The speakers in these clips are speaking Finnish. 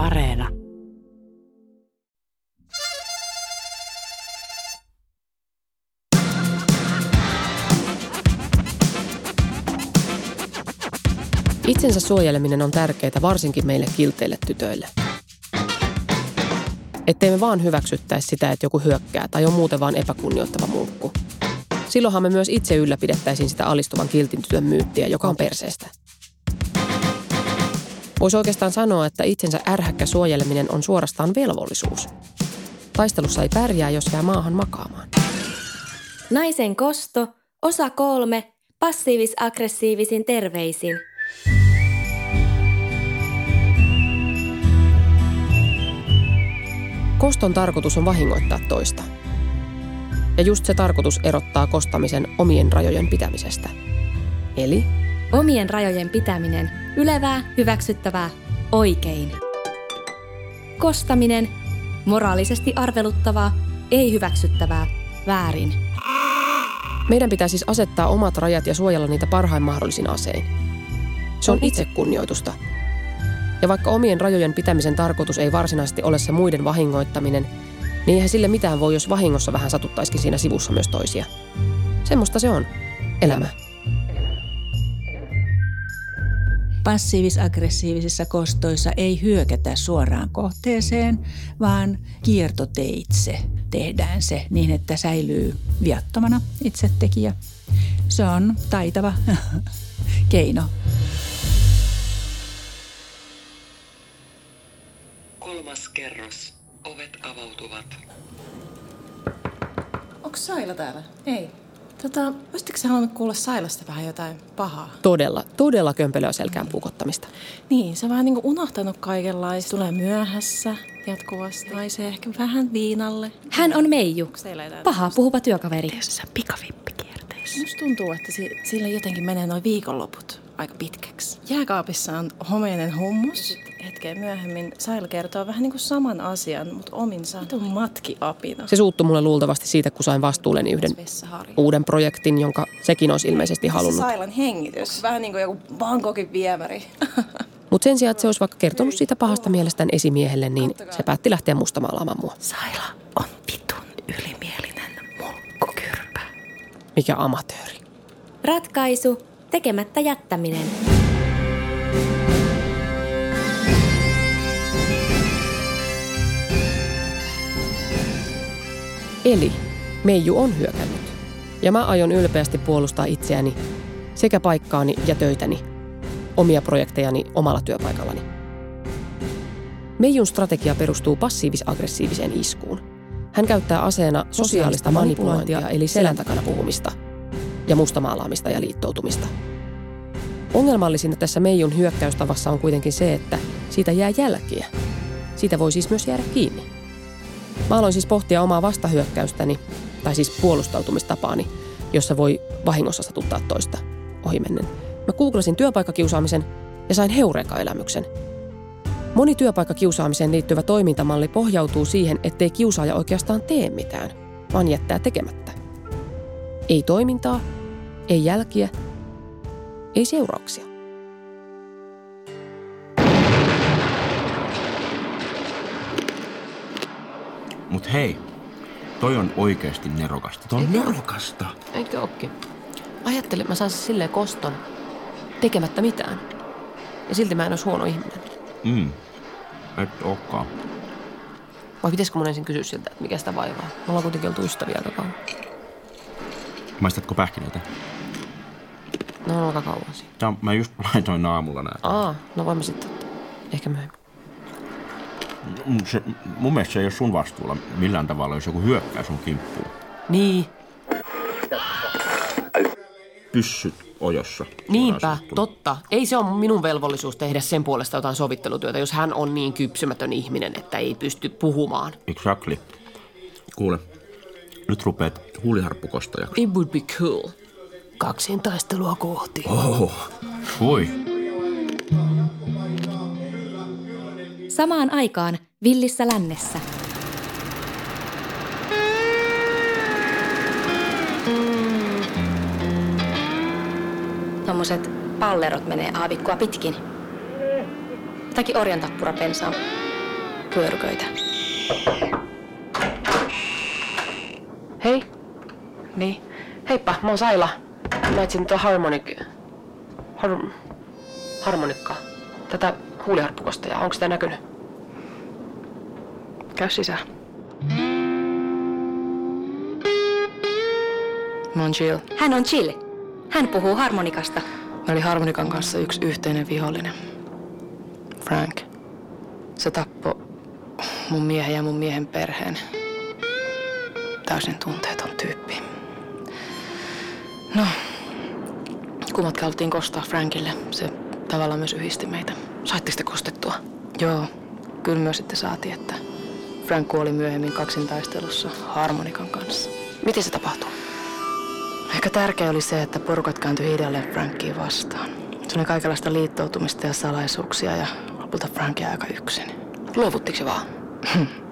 Areena. Itsensä suojeleminen on tärkeää varsinkin meille kilteille tytöille. Ettei me vaan hyväksyttäisi sitä, että joku hyökkää tai on muuten vaan epäkunnioittava mulkku. Silloinhan me myös itse ylläpidettäisiin sitä alistuvan kiltin tytön myyttiä, joka on perseestä. Voisi oikeastaan sanoa, että itsensä ärhäkkä suojeleminen on suorastaan velvollisuus. Taistelussa ei pärjää, jos jää maahan makaamaan. Naisen kosto, osa kolme, passiivis-aggressiivisin terveisin. Koston tarkoitus on vahingoittaa toista. Ja just se tarkoitus erottaa kostamisen omien rajojen pitämisestä. Eli Omien rajojen pitäminen, ylevää, hyväksyttävää, oikein. Kostaminen, moraalisesti arveluttavaa, ei hyväksyttävää, väärin. meidän pitää siis asettaa omat rajat ja suojella niitä parhain mahdollisin asein. Se on itsekunnioitusta. Ja vaikka omien rajojen pitämisen tarkoitus ei varsinaisesti ole se muiden vahingoittaminen, niin eihän sille mitään voi, jos vahingossa vähän satuttaisikin siinä sivussa myös toisia. Semmoista se on. Elämä. Passiivis-aggressiivisissa kostoissa ei hyökätä suoraan kohteeseen, vaan kiertoteitse tehdään se niin, että säilyy viattomana itse tekijä. Se on taitava keino. Kolmas kerros. Ovet avautuvat. Onko Saila täällä? Ei. Tota, voisitteko sä halunnut kuulla Sailasta vähän jotain pahaa? Todella, todella kömpelöä selkään puukottamista. Niin, se on vähän niinku unohtanut kaikenlaista. Tulee myöhässä jatkuvasti. Naisee ehkä vähän viinalle. Hän on Meiju, paha puhuva työkaveri. Tässä pikavippikierteessä. Musta tuntuu, että si- sillä jotenkin menee noin viikonloput aika pitkäksi. Jääkaapissa on homeinen hummus. Hetkeä myöhemmin Sail kertoo vähän niin kuin saman asian, mutta ominsa. Vitun matkiapina. Se suuttui mulle luultavasti siitä, kun sain vastuulleni yhden Vessaharja. uuden projektin, jonka sekin olisi ilmeisesti halunnut. Sailan hengitys. Vähän niin kuin joku Bangkokin viemäri. Mutta sen sijaan, että se olisi vaikka kertonut siitä pahasta mielestään esimiehelle, niin se päätti lähteä mustamaalaamaan mua. Saila on vitun ylimielinen mulkkukyrpä. Mikä amatööri. Ratkaisu, tekemättä jättäminen. Eli Meiju on hyökännyt. Ja mä aion ylpeästi puolustaa itseäni sekä paikkaani ja töitäni, omia projektejani omalla työpaikallani. Meijun strategia perustuu passiivis-aggressiiviseen iskuun. Hän käyttää aseena sosiaalista manipulointia eli selän takana puhumista ja mustamaalaamista ja liittoutumista. Ongelmallisinta tässä Meijun hyökkäystavassa on kuitenkin se, että siitä jää jälkiä. Siitä voi siis myös jäädä kiinni. Mä aloin siis pohtia omaa vastahyökkäystäni, tai siis puolustautumistapaani, jossa voi vahingossa satuttaa toista ohimennen. Mä googlasin työpaikkakiusaamisen ja sain heureka-elämyksen. Moni työpaikkakiusaamiseen liittyvä toimintamalli pohjautuu siihen, ettei kiusaaja oikeastaan tee mitään, vaan jättää tekemättä. Ei toimintaa, ei jälkiä, ei seurauksia. Mut hei, toi on oikeasti nerokasta. Toi on nerokasta. Eikö ookin? Ajattelin, että mä saan silleen koston tekemättä mitään. Ja silti mä en olisi huono ihminen. Mm. Et ookaan. Vai pitäisikö mun ensin kysyä siltä, että mikä sitä vaivaa? Me ollaan kuitenkin oltu ystäviä aika kauan. Maistatko pähkinöitä? No on aika kauan siinä. Tää mä just laitoin aamulla nää. Aa, no voimme sitten ottaa. Ehkä myöhemmin. Mm, Se, mun mielestä se ei ole sun vastuulla millään tavalla, jos joku hyökkää sun kimppuun. Niin, Pyssyt ojossa. niinpä, totta. Ei se ole minun velvollisuus tehdä sen puolesta jotain sovittelutyötä, jos hän on niin kypsymätön ihminen, että ei pysty puhumaan. Exactly. Kuule, nyt rupeat huuliharppukostajaksi. It would be cool. Kaksin taistelua kohti. Oh, voi. Samaan aikaan villissä lännessä. Tuommoiset pallerot menee aavikkoa pitkin. Jotakin orjantappurapensaa. pyöryköitä. Hei, Niin, heippa, mä oon Saila. Mä etsin tuota harmonik... Har... harmonikkaa. Tätä huuliharppukostajaa. Onko sitä näkynyt? käy sisään. Mä oon Jill. Hän on Chill. Hän puhuu harmonikasta. Meillä oli harmonikan kanssa yksi yhteinen vihollinen. Frank. Se tappoi mun miehen ja mun miehen perheen. Täysin tunteeton tyyppi. No, kummatkin haluttiin kostaa Frankille. Se tavallaan myös yhdisti meitä. Saitteko te kostettua? Joo, kyllä myös sitten saatiin, että Frank kuoli myöhemmin kaksintaistelussa harmonikan kanssa. Miten se tapahtuu? Ehkä tärkeä oli se, että porukat kääntyi hiljalleen Frankia vastaan. Se oli kaikenlaista liittoutumista ja salaisuuksia ja lopulta Frank jäi aika yksin. Luovuttiko se vaan?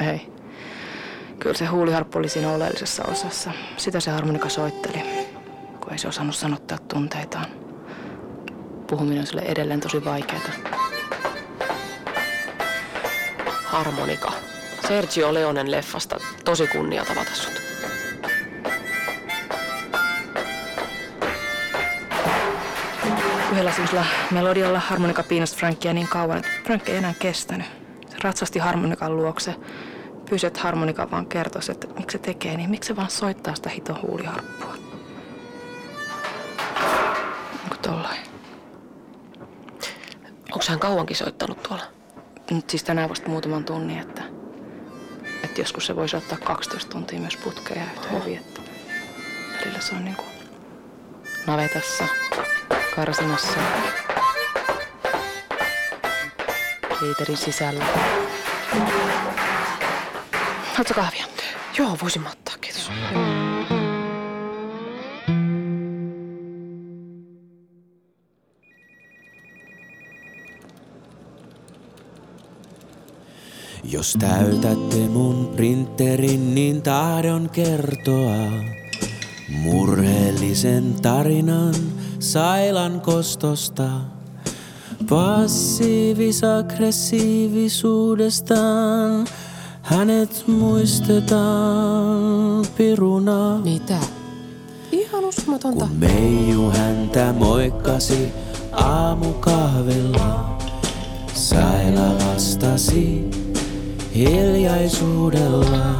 Ei. Kyllä se huuliharppu oli siinä oleellisessa osassa. Sitä se harmonika soitteli, kun ei se osannut sanottaa tunteitaan. Puhuminen on sille edelleen tosi vaikeaa. Harmonika. Sergio Leonen leffasta. Tosi kunnia tavata sut. Yhdellä semmoisella melodialla harmonika piinasi Frankia niin kauan, että Frank ei enää kestänyt. Se ratsasti harmonikan luokse. Pyysi, että harmonika vaan kertoisi, että miksi se tekee niin, miksi se vaan soittaa sitä hiton huuliharppua. Onko tollain? Onko hän kauankin soittanut tuolla? Nyt siis tänään vasta muutaman tunnin, että, että joskus se voisi ottaa 12 tuntia myös putkea yhtä hyvin, että välillä se on niin kuin navetassa, karsinassa, liiterin sisällä. Haluatko kahvia? Joo, voisin ottaa, kiitos. Jos täytätte mun printerin, niin tahdon kertoa murheellisen tarinan Sailan kostosta. Passiivis-aggressiivisuudestaan hänet muistetaan piruna. Mitä? Ihan uskomatonta. Kun Meiju häntä moikkasi aamukahvilla, Saila vastasi hiljaisuudella.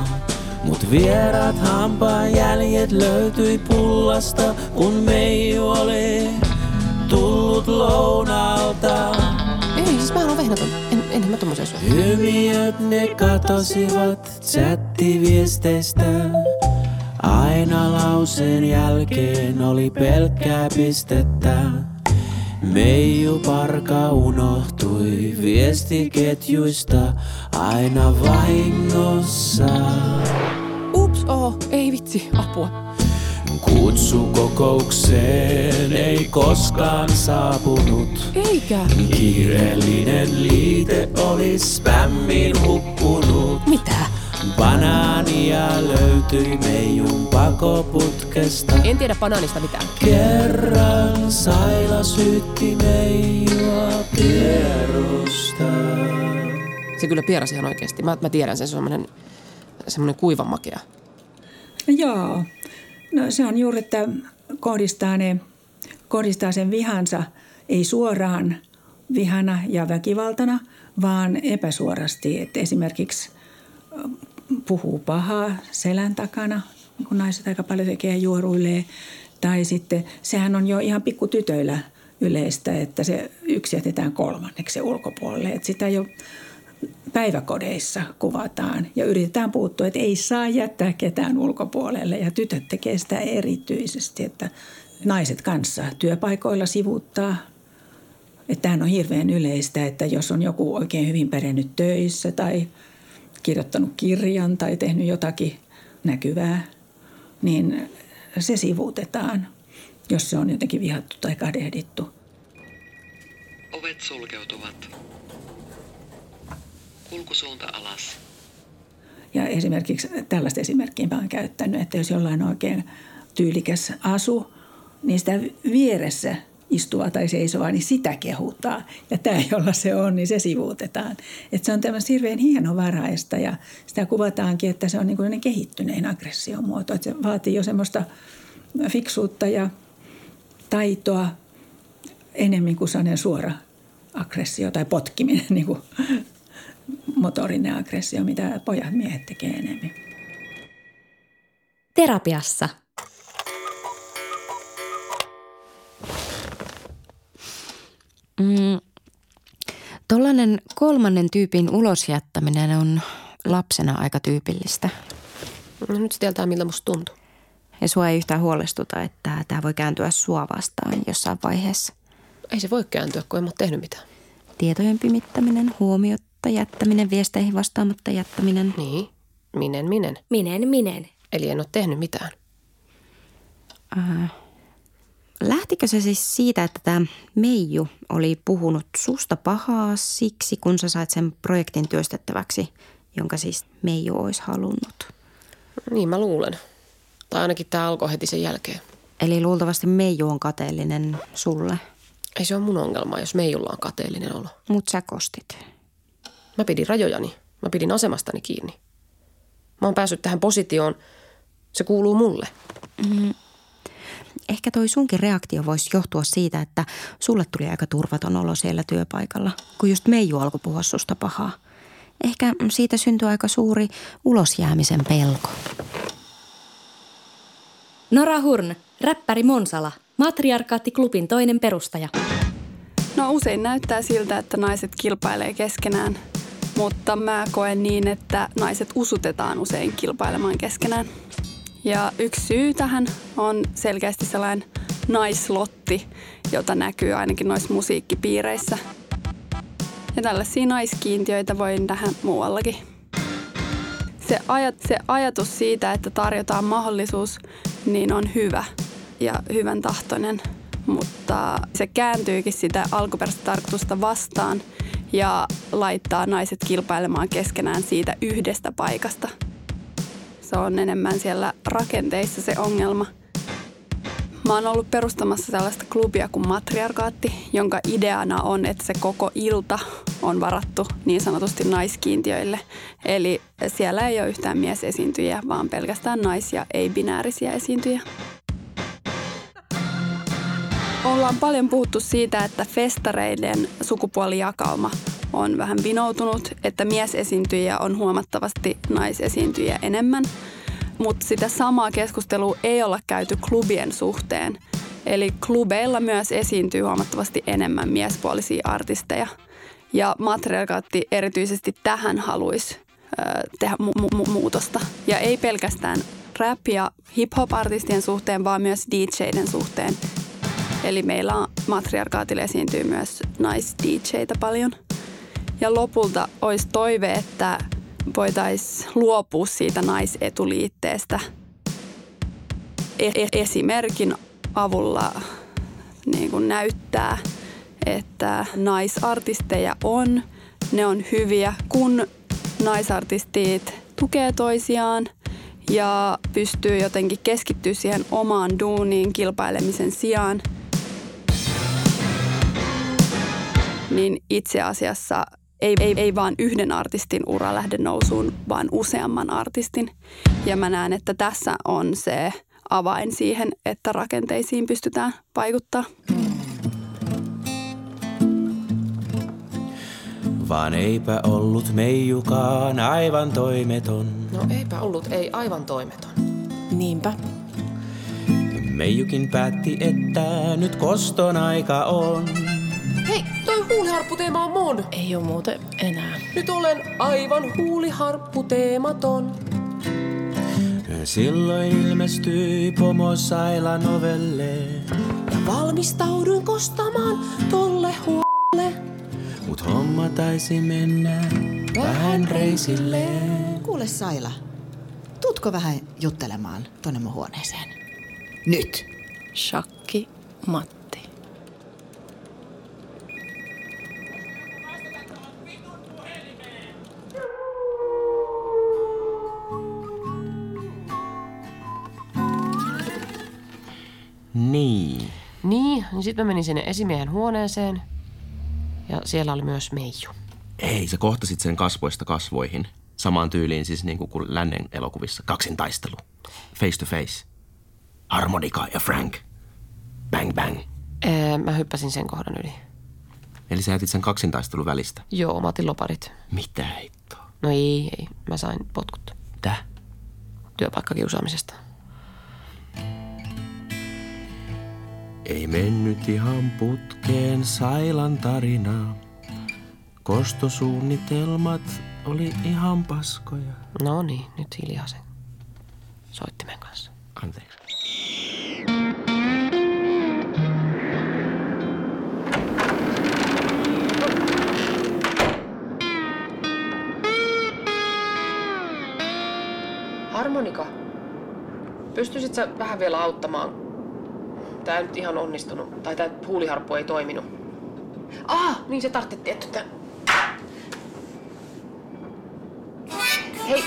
Mut vieraat hampaan jäljet löytyi pullasta, kun Meiju oli tullut lounaalta. Ei, siis mä oon vehnaton. En, enhän mä tommosen syö. Hymiöt ne katosivat chattiviesteistä. Aina lauseen jälkeen oli pelkkää pistettä. Meiju Parka unohtui viestiketjuista aina vahingossa. Ups, oh, ei vitsi, apua. Kutsu kokoukseen ei koskaan saapunut. Eikä. Kiireellinen liite oli spämmin hukkunut. Mitä? Banaania löytyi meijun pakoputkesta. En tiedä banaanista mitään. Kerran Saila syytti meijua pierusta. Se kyllä pierasi ihan oikeasti. Mä, mä tiedän sen, se on semmoinen, semmoinen kuivan makea. Joo. No se on juuri, että kohdistaa, ne, kohdistaa sen vihansa ei suoraan vihana ja väkivaltana, vaan epäsuorasti. Että esimerkiksi ö, puhuu pahaa selän takana, niin kuin naiset aika paljon tekee juoruilee. Tai sitten sehän on jo ihan pikkutytöillä yleistä, että se yksi jätetään kolmanneksi ulkopuolelle. Että sitä jo päiväkodeissa kuvataan ja yritetään puuttua, että ei saa jättää ketään ulkopuolelle. Ja tytöt tekee sitä erityisesti, että naiset kanssa työpaikoilla sivuuttaa. Että on hirveän yleistä, että jos on joku oikein hyvin pärjännyt töissä tai kirjoittanut kirjan tai tehnyt jotakin näkyvää, niin se sivuutetaan, jos se on jotenkin vihattu tai kadehdittu. Ovet sulkeutuvat. Kulkusuunta alas. Ja esimerkiksi tällaista esimerkkiä mä oon käyttänyt, että jos jollain oikein tyylikäs asu niin sitä vieressä istuvaa tai seisovaa, niin sitä kehutaan. Ja tämä, jolla se on, niin se sivuutetaan. Että se on tämmöistä hirveän hienovaraista ja sitä kuvataankin, että se on niin kuin kehittynein aggression muoto. Että se vaatii jo semmoista fiksuutta ja taitoa enemmän kuin suora aggressio tai potkiminen, niin kuin motorinen aggressio, mitä pojat miehet tekee enemmän. Terapiassa – Mm, Tuollainen kolmannen tyypin ulosjättäminen on lapsena aika tyypillistä. No nyt se tietää, miltä musta tuntuu. Ja sua ei yhtään huolestuta, että tämä voi kääntyä sua vastaan jossain vaiheessa. Ei se voi kääntyä, kun en ole tehnyt mitään. Tietojen pimittäminen, huomiotta jättäminen, viesteihin vastaamatta jättäminen. Niin, minen, minen. Minen, minen. Eli en ole tehnyt mitään. Äh, Lähtikö se siis siitä, että tämä Meiju oli puhunut susta pahaa siksi, kun sä sait sen projektin työstettäväksi, jonka siis Meiju olisi halunnut? Niin mä luulen. Tai ainakin tämä alkoi heti sen jälkeen. Eli luultavasti Meiju on kateellinen sulle. Ei se ole mun ongelma, jos Meijulla on kateellinen olo. Mut sä kostit. Mä pidin rajojani. Mä pidin asemastani kiinni. Mä oon päässyt tähän positioon. Se kuuluu mulle. Mm, ehkä toi sunkin reaktio voisi johtua siitä, että sulle tuli aika turvaton olo siellä työpaikalla, kun just Meiju alkoi puhua susta pahaa. Ehkä siitä syntyi aika suuri ulosjäämisen pelko. Nora Hurn, räppäri Monsala, Matriarkaattiklubin toinen perustaja. No usein näyttää siltä, että naiset kilpailee keskenään, mutta mä koen niin, että naiset usutetaan usein kilpailemaan keskenään. Ja yksi syy tähän on selkeästi sellainen naislotti, jota näkyy ainakin noissa musiikkipiireissä. Ja tällaisia naiskiintiöitä voi nähdä muuallakin. Se, ajat, se ajatus siitä, että tarjotaan mahdollisuus, niin on hyvä ja hyvän tahtoinen, mutta se kääntyykin sitä alkuperäistä tarkoitusta vastaan ja laittaa naiset kilpailemaan keskenään siitä yhdestä paikasta – se on enemmän siellä rakenteissa se ongelma. Mä oon ollut perustamassa sellaista klubia kuin Matriarkaatti, jonka ideana on, että se koko ilta on varattu niin sanotusti naiskiintiöille. Eli siellä ei ole yhtään miesesiintyjiä, vaan pelkästään naisia, ei-binäärisiä esiintyjiä. Ollaan paljon puhuttu siitä, että festareiden sukupuolijakauma on vähän vinoutunut, että miesesiintyjiä on huomattavasti naisesiintyjiä enemmän. Mutta sitä samaa keskustelua ei olla käyty klubien suhteen. Eli klubeilla myös esiintyy huomattavasti enemmän miespuolisia artisteja. Ja Materialkaatti erityisesti tähän haluaisi tehdä mu- mu- muutosta. Ja ei pelkästään rap- ja hip-hop-artistien suhteen, vaan myös DJiden suhteen. Eli meillä on matriarkaatille esiintyy myös nais-DJitä paljon – ja lopulta olisi toive, että voitaisiin luopua siitä naisetuliitteestä. E-, e- esimerkin avulla niin kuin näyttää, että naisartisteja on, ne on hyviä, kun naisartistit tukee toisiaan ja pystyy jotenkin keskittyä siihen omaan duuniin kilpailemisen sijaan, niin itse asiassa ei, ei, ei vaan yhden artistin ura lähde nousuun, vaan useamman artistin. Ja mä näen, että tässä on se avain siihen, että rakenteisiin pystytään vaikuttaa. Vaan eipä ollut meijukaan aivan toimeton. No eipä ollut, ei aivan toimeton. Niinpä. Meijukin päätti, että nyt koston aika on. Hei, toi huuliharpputeema on mun. Ei oo muuten enää. Nyt olen aivan huuliharpputeematon. Silloin ilmestyi pomo Saila novelle. Ja valmistauduin kostamaan tolle huolelle. Mut homma taisi mennä vähän reisille. Kuule Saila, tuutko vähän juttelemaan tonne mun huoneeseen? Nyt! Shakki Matti. Niin, sitten mä menin sinne esimiehen huoneeseen ja siellä oli myös Meiju. Ei, sä kohtasit sen kasvoista kasvoihin. Samaan tyyliin siis niin kuin lännen elokuvissa. Kaksin taistelu. Face to face. Harmonika ja Frank. Bang bang. Ee, mä hyppäsin sen kohdan yli. Eli sä jätit sen kaksintaistelun välistä. Joo, mä otin loparit. Mitä hittoa? No ei, ei. Mä sain potkut. Täh? Työpaikkakiusaamisesta. Ei mennyt ihan putkeen Sailan tarinaa. Kostosuunnitelmat oli ihan paskoja. No niin, nyt hiljaa sen soittimen kanssa. Anteeksi. Harmonika, pystyisit sä vähän vielä auttamaan? Tää ei nyt ihan onnistunut, tai tää huuliharppu ei toiminut. Ah, niin se tarvitse tietty tän. Hei,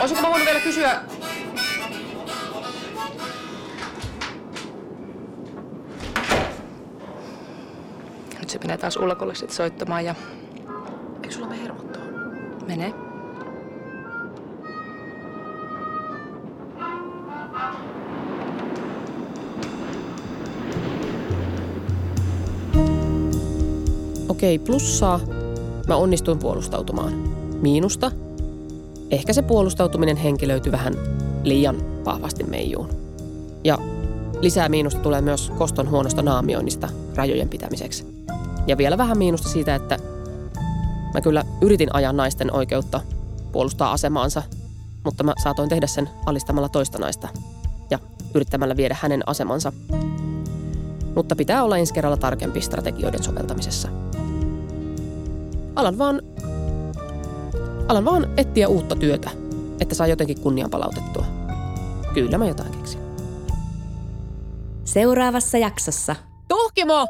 olisiko mä voinut vielä kysyä... Nyt se menee taas ulkolle sit soittamaan ja Okei, plussaa. Mä onnistuin puolustautumaan. Miinusta. Ehkä se puolustautuminen henkilöityi vähän liian vahvasti meijuun. Ja lisää miinusta tulee myös koston huonosta naamioinnista rajojen pitämiseksi. Ja vielä vähän miinusta siitä, että mä kyllä yritin ajaa naisten oikeutta puolustaa asemaansa, mutta mä saatoin tehdä sen alistamalla toista naista ja yrittämällä viedä hänen asemansa. Mutta pitää olla ensi kerralla tarkempi strategioiden soveltamisessa. Alan vaan, alan vaan etsiä uutta työtä, että saa jotenkin kunnian palautettua. Kyllä mä jotain keksin. Seuraavassa jaksossa. Tuhkimo!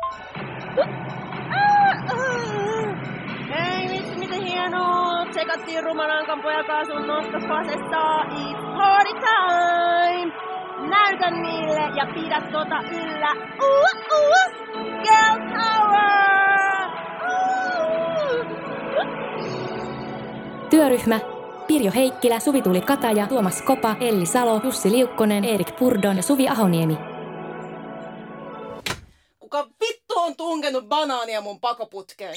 Tsekattiin rumalankan pojakaasun nostopasesta. It's party time! Näytä niille ja pidä tota yllä. Uh, uh, girl power! Työryhmä Pirjo Heikkilä, Suvi Tuuli Kataja, Tuomas Kopa, Elli Salo, Jussi Liukkonen, Erik Purdon ja Suvi Ahoniemi. Kuka vittu on tunkenut banaania mun pakoputkeen?